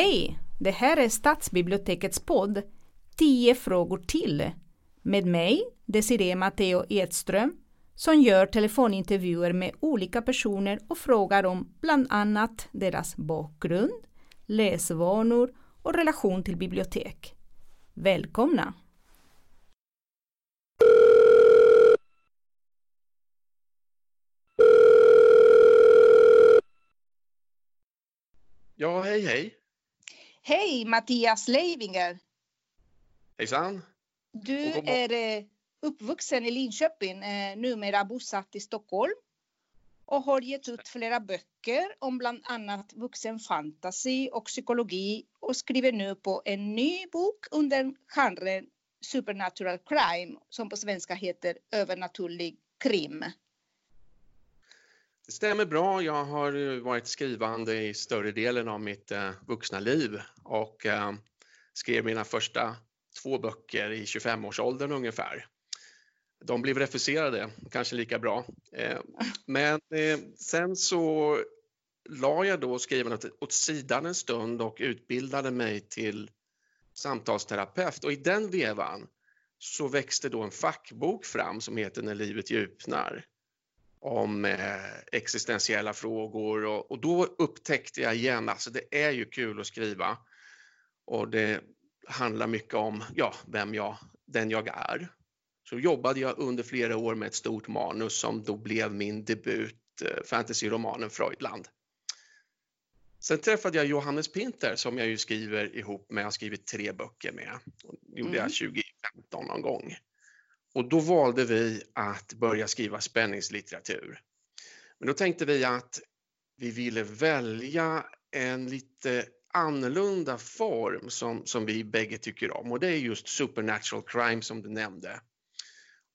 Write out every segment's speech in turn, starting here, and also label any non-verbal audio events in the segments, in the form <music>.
Hej! Det här är Stadsbibliotekets podd 10 frågor till med mig, Desiree Matteo Edström, som gör telefonintervjuer med olika personer och frågar om bland annat deras bakgrund, läsvanor och relation till bibliotek. Välkomna! Ja, hej hej. Hej Mattias Leivinger! Hejsan. Du är eh, uppvuxen i Linköping, eh, numera bosatt i Stockholm och har gett ut flera böcker om bland annat vuxen fantasy och psykologi och skriver nu på en ny bok under genren Supernatural Crime som på svenska heter Övernaturlig krim. Det stämmer bra. Jag har eh, varit skrivande i större delen av mitt eh, vuxna liv och eh, skrev mina första två böcker i 25-årsåldern ungefär. De blev refuserade, kanske lika bra. Men sen så la jag då skrivandet åt sidan en stund och utbildade mig till samtalsterapeut och i den vevan så växte då en fackbok fram som heter När livet djupnar om eh, existentiella frågor och, och då upptäckte jag igen, alltså det är ju kul att skriva och det handlar mycket om, ja, vem jag, den jag är. Så jobbade jag under flera år med ett stort manus som då blev min debut, eh, fantasyromanen Freudland. Sen träffade jag Johannes Pinter som jag ju skriver ihop med, jag har skrivit tre böcker med. Det gjorde jag Mm. 2015 någon gång. Och då valde vi att börja skriva spänningslitteratur. Men då tänkte vi att vi ville välja en lite annorlunda form som, som vi bägge tycker om och det är just supernatural crime som du nämnde.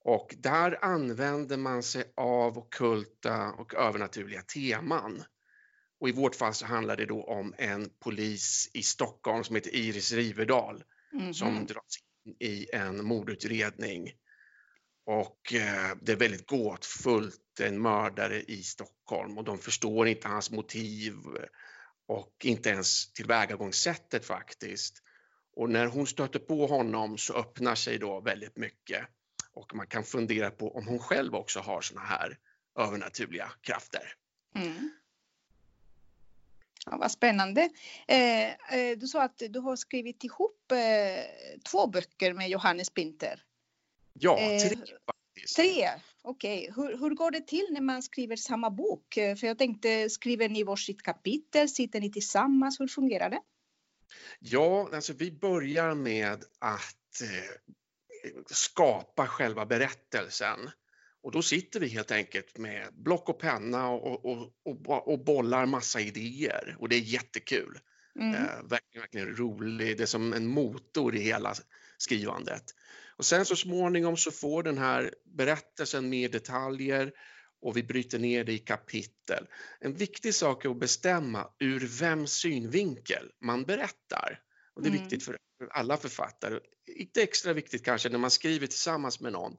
Och där använder man sig av ockulta och övernaturliga teman. Och i vårt fall så handlar det då om en polis i Stockholm som heter Iris Riverdal Mhm. som dras in i en mordutredning. Och eh, det är väldigt gåtfullt, en mördare i Stockholm och de förstår inte hans motiv eh, och inte ens tillvägagångssättet faktiskt. Och när hon stöter på honom så öppnar sig då väldigt mycket och man kan fundera på om hon själv också har såna här övernaturliga krafter. Mm. Ja, vad spännande. Eh, eh, du sa att du har skrivit ihop eh, två böcker med Johannes Pinter. Ja, Eh, tre faktiskt. Tre? Okej. Hur, hur går det till när man skriver samma bok? För jag tänkte, skriver ni varsitt kapitel? Sitter ni tillsammans? Hur fungerar det? Ja, alltså vi börjar med att eh, skapa själva berättelsen. Och då sitter vi helt enkelt med block och penna och, och, och, och bollar massa idéer och det är jättekul. Mm. Eh, verkligen, verkligen rolig, det är som en motor i hela skrivandet. Och sen så småningom så får den här berättelsen mer detaljer och vi bryter ner det i kapitel. En viktig sak är att bestämma ur vems synvinkel man berättar. Och det är Mm. viktigt för alla författare. Inte extra viktigt kanske när man skriver tillsammans med någon.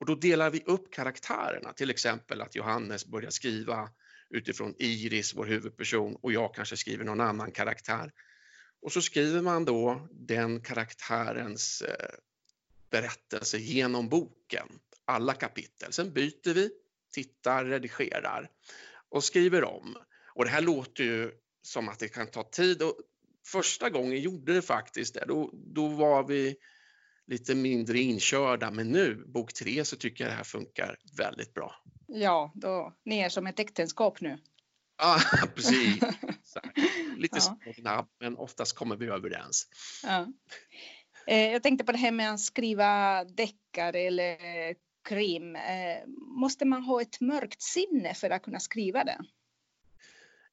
Och då delar vi upp karaktärerna, till exempel att Johannes börjar skriva utifrån Iris, vår huvudperson, och jag kanske skriver någon annan karaktär. Och så skriver man då den karaktärens eh, berättelse genom boken, alla kapitel. Sen byter vi, tittar, redigerar och skriver om. Och det här låter ju som att det kan ta tid och första gången gjorde det faktiskt det. Då, då var vi lite mindre inkörda, men nu, bok tre, så tycker jag det här funkar väldigt bra. Ja, då, ni är som ett äktenskap nu. Ja, <laughs> precis. Exakt. Lite Ja. snabb, men oftast kommer vi överens. Ja. Eh, jag tänkte på det här med att skriva deckare eller krim. Eh, måste man ha ett mörkt sinne för att kunna skriva det?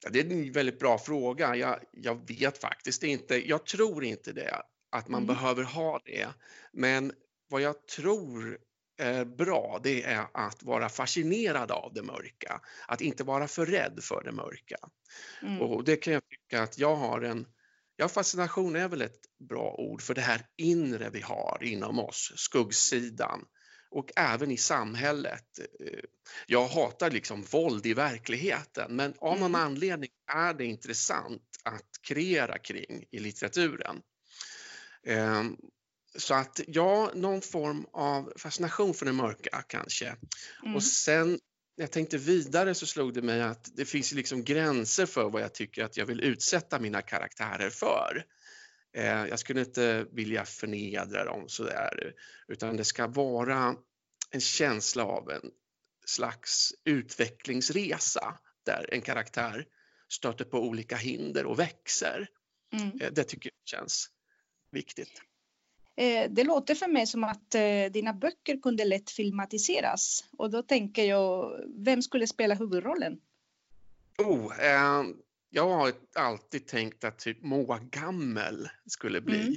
Ja, det är en väldigt bra fråga. Jag, jag vet faktiskt inte. Jag tror inte det, att man Mm. behöver ha det. Men vad jag tror är bra, det är att vara fascinerad av det mörka. Att inte vara för rädd för det mörka. Mm. Och det kan jag tycka att jag har en Ja, fascination är väl ett bra ord för det här inre vi har inom oss, skuggsidan. och även i samhället. Jag hatar liksom våld i verkligheten men av någon Mm. anledning är det intressant att kreera kring i litteraturen. Ehm, Så att ja, någon form av fascination för det mörka kanske. Mm. Och sen jag tänkte vidare så slog det mig att det finns liksom gränser för vad jag tycker att jag vill utsätta mina karaktärer för. Eh, Jag skulle inte vilja förnedra dem sådär, utan det ska vara en känsla av en slags utvecklingsresa där en karaktär stöter på olika hinder och växer. Mm. Eh, Det tycker jag känns viktigt. Eh, Det låter för mig som att eh, dina böcker kunde lätt filmatiseras. Och då tänker jag, vem skulle spela huvudrollen? Oh, eh, jag har alltid tänkt att typ Moa Gammel skulle bli Mm.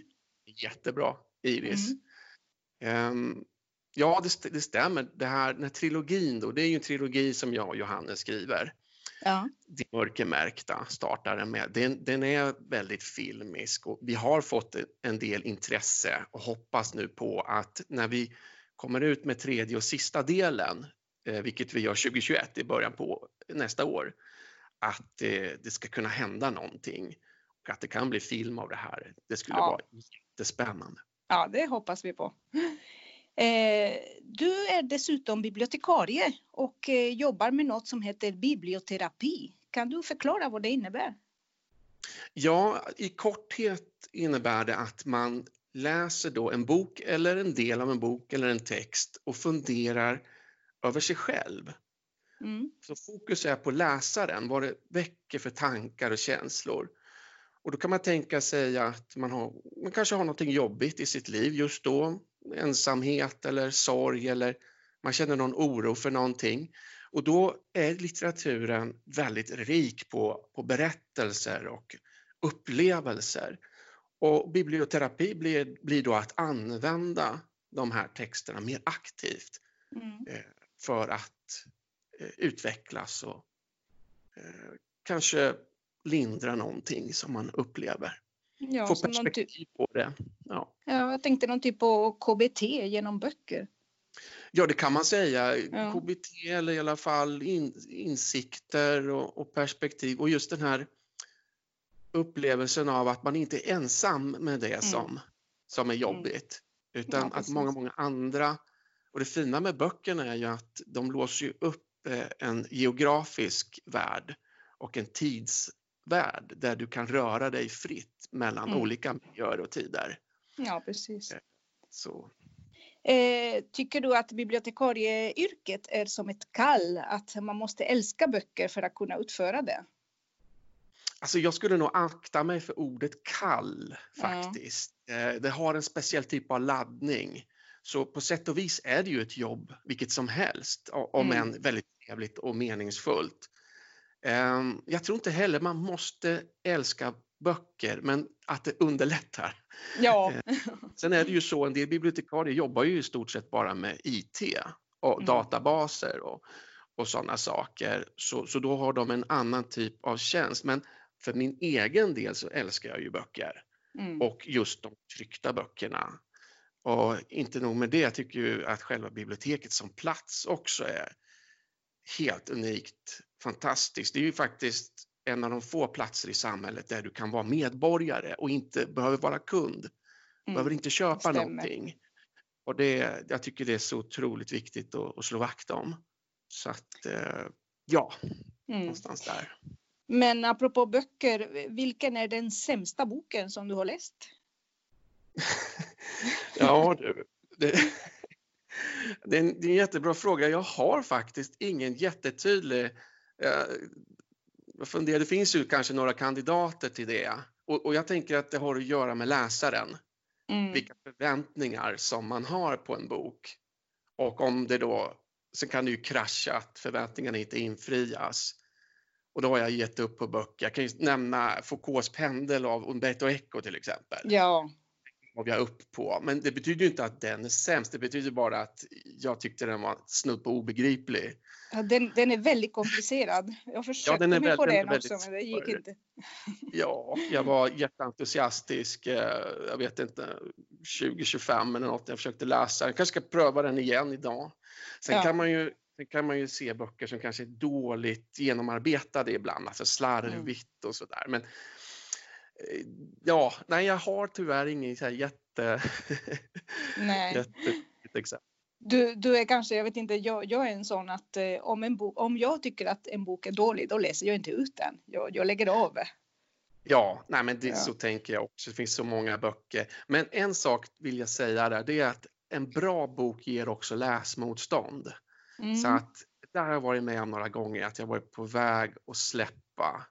jättebra Iris. Mm. Ehm, ja, det, det stämmer. Det här, den här trilogin då, det är ju en trilogi som jag och Johannes skriver. Ja. De mörkermärkta startar den med. Den, den är väldigt filmisk och vi har fått en del intresse och hoppas nu på att när vi kommer ut med tredje och sista delen, eh, vilket vi gör 2021 i början på nästa år, att eh, det ska kunna hända någonting och att det kan bli film av det här. Det skulle Ja. vara jättespännande. ja, det hoppas vi på. Eh, Du är dessutom bibliotekarie och eh, jobbar med något som heter biblioterapi. Kan du förklara vad det innebär? Ja, i korthet innebär det att man läser då en bok eller en del av en bok eller en text och funderar över sig själv. Mm. Så fokus är på läsaren, vad det väcker för tankar och känslor. Och då kan man tänka sig att man, har, man kanske har något jobbigt i sitt liv just då, ensamhet eller sorg eller man känner någon oro för någonting. Och då är litteraturen väldigt rik på, på berättelser och upplevelser. Och biblioterapi blir, blir då att använda de här texterna mer aktivt Mm. för att eh, utvecklas och eh, kanske lindra någonting som man upplever. Ja, Få typ, perspektiv på det. Ja. ja, jag tänkte någon typ av KBT genom böcker. ja, det kan man säga. Ja. KBT eller i alla fall in, insikter och, och perspektiv och just den här upplevelsen av att man inte är ensam med det som, som är jobbigt. Utan Mm. Ja, att många, många andra och det fina med böckerna är ju att de låser upp eh, en geografisk värld och en tidsvärld där du kan röra dig fritt mellan Mm. olika miljöer och tider. Ja, precis. Så, Eh, tycker du att bibliotekarieyrket är som ett kall, att man måste älska böcker för att kunna utföra det? alltså jag skulle nog akta mig för ordet kall Ja. faktiskt. Eh, det har en speciell typ av laddning. Så på sätt och vis är det ju ett jobb, vilket som helst, om Mm. än väldigt trevligt och meningsfullt. Ehm, Jag tror inte heller man måste älska böcker, men att det underlättar. Ja, Sen är det ju så, en del bibliotekarier jobbar ju i stort sett bara med IT och Mm. databaser och, och sådana saker. Så, så då har de en annan typ av tjänst. Men för min egen del så älskar jag ju böcker mm. och just de tryckta böckerna. Och inte nog med det, jag tycker ju att själva biblioteket som plats också är helt unikt fantastiskt. Det är ju faktiskt en av de få platser i samhället där du kan vara medborgare och inte behöver vara kund. Behöver inte köpa stämmer. någonting. Och det, jag tycker det är så otroligt viktigt att, att slå vakt om. Så att, eh, ja, Mm. någonstans där. Men apropå böcker, vilken är den sämsta boken som du har läst? <laughs> Ja, du. Det, det, är en, det är en jättebra fråga. Jag har faktiskt ingen jättetydlig... Eh, jag funderar, det finns ju kanske några kandidater till det. Och, och jag tänker att det har att göra med läsaren. Mm. Vilka förväntningar som man har på en bok. Och om det då... Så kan det ju krascha att förväntningarna inte infrias. Och då har jag gett upp på böcker. Jag kan ju nämna Foucaults pendel av Umberto Eco till exempel Ja, gav jag upp på. Men det betyder ju inte att den är sämst. Det betyder bara att jag tyckte den var snudd på obegriplig. ja, den, den är väldigt komplicerad. Jag försökte den är mig på den den också, men det gick svår. inte. <laughs> Ja, jag var jätteentusiastisk. eh, Jag vet inte, 2025 eller något jag försökte läsa. Jag kanske ska pröva den igen idag. Sen Ja. kan man ju Sen kan man ju se böcker som kanske är dåligt genomarbetade ibland, alltså slarvigt och sådär. Men ja, nej, jag har tyvärr ingen så här jätte, Nej. jätte exempel. Du, du är kanske, jag vet inte, jag, jag är en sån att eh, om, en bok, om jag tycker att en bok är dålig, då läser jag inte ut den. Jag, jag lägger av. Ja, nej, men det, Ja. så tänker jag också. Det finns så många böcker. Men en sak vill jag säga där, det är att en bra bok ger också läsmotstånd. Mm. Så att där har jag varit med om några gånger, att jag varit på väg att släppa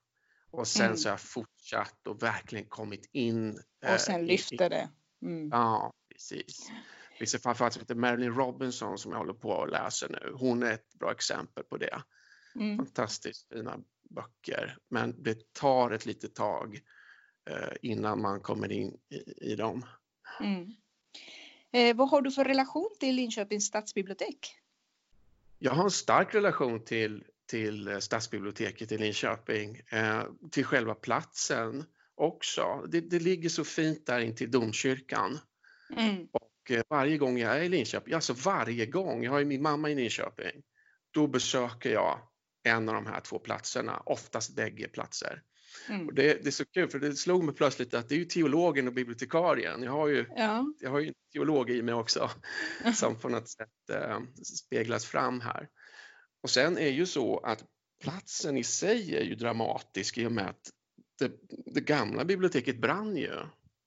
och sen Mm. så har jag fortsatt och verkligen kommit in. eh, Och sen i- lyfter det. Mm. Ja, precis. Det finns framförallt som heter Marilyn Robinson som jag håller på att läsa nu. Hon är ett bra exempel på det. Mm. Fantastiskt fina böcker, men det tar ett litet tag eh, innan man kommer in i, i dem. Mm. Eh, vad har du för relation till Linköpings stadsbibliotek? Jag har en stark relation till, till eh, stadsbiblioteket i Linköping, eh, till själva platsen också. Det, det ligger så fint där intill domkyrkan. Mm. Och eh, varje gång jag är i Linköping, alltså varje gång, jag har ju min mamma i Linköping, då besöker jag en av de här två platserna, oftast bägge platser. Mm. Det, det är så kul för det slog mig plötsligt att det är ju teologen och bibliotekarien. Jag har ju, Ja. jag har ju en teolog i mig också <laughs> som på något sätt eh, speglas fram här. Och sen är ju så att platsen i sig är ju dramatisk i och med att det, det gamla biblioteket brann ju.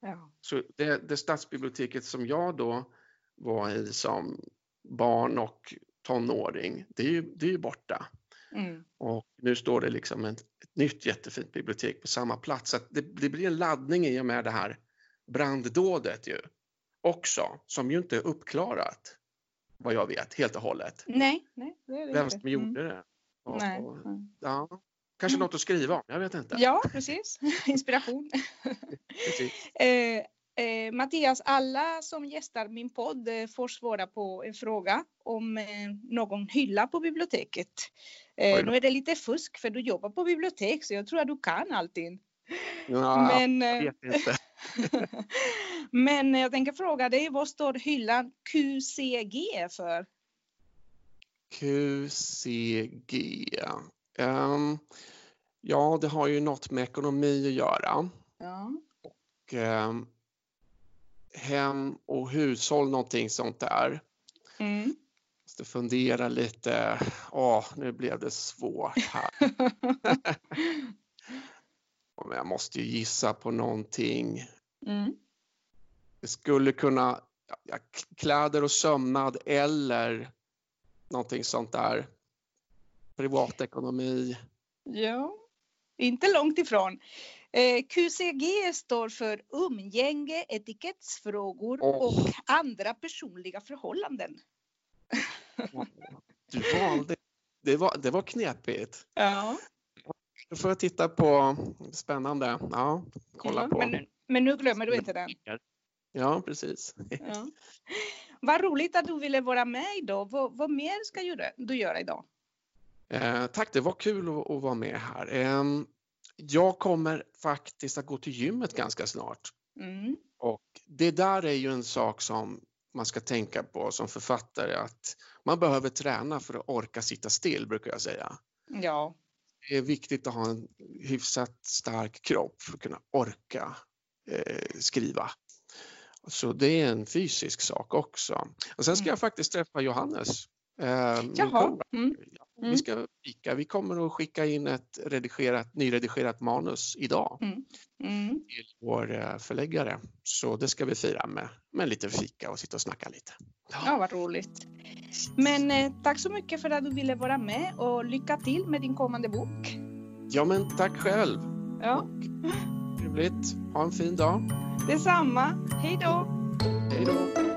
ja. Så det, det stadsbiblioteket som jag då var i som barn och tonåring, det är ju, det är ju borta. Mm. Och nu står det liksom ett, ett nytt jättefint bibliotek på samma plats. Så att det, det blir en laddning i och med det här branddådet ju också, som ju inte är uppklarat vad jag vet helt och hållet. Nej, nej, det är det Vem inte. som gjorde det. Och, Nej. och, Mm. ja, kanske Mm. något att skriva om, jag vet inte. Ja, precis. <laughs> Inspiration. <laughs> Precis. <laughs> Eh, eh, Mattias, alla som gästar min podd eh, får svara på en fråga om eh, någon hylla på biblioteket. Eh, nu är det lite fusk för du jobbar på bibliotek så jag tror att du kan allting. Ja, Men, jag vet inte. <laughs> men jag tänker fråga dig, vad står hyllan QCG för? QCG. Ehm, ja, det har ju något med ekonomi att göra. Ja. Och, ehm, hem och hushåll, någonting sånt där. Mm. Måste fundera lite. Åh, nu blev det svårt här. <laughs> Men jag måste ju gissa på någonting. Mm. Det skulle kunna, ja, kläder och sömnad eller någonting sånt där. Privatekonomi. Ja, inte långt ifrån. Eh, QCG står för umgänge, etikettsfrågor Åh. och andra personliga förhållanden. Du valde, det var, det var knepigt. Ja, Då får jag titta på, spännande, ja, kolla ja på. men, men nu glömmer du inte den. Ja, precis. Ja. Vad roligt att du ville vara med idag. Vad, vad mer ska du göra idag? Eh, tack, det var kul att, att vara med här. Ehm, jag kommer faktiskt att gå till gymmet ganska snart. Mm. Och det där är ju en sak som man ska tänka på som författare att man behöver träna för att orka sitta still brukar jag säga. Ja, Det är viktigt att ha en hyfsat stark kropp för att kunna orka eh, skriva. Så det är en fysisk sak också. Och sen ska Mm. jag faktiskt träffa Johannes. Eh, jaha. Mm. Ja, Mm. Vi ska fika. Vi kommer att skicka in ett redigerat, nyredigerat manus idag Mm. till vår eh, förläggare. Så det ska vi fira med, med lite fika och sitta och snacka lite. Ja, vad roligt. Men eh, tack så mycket för att du ville vara med och lycka till med din kommande bok. Ja, men tack själv. Ja, Trevligt. Ha en fin dag. detsamma. Hej då! Hej då.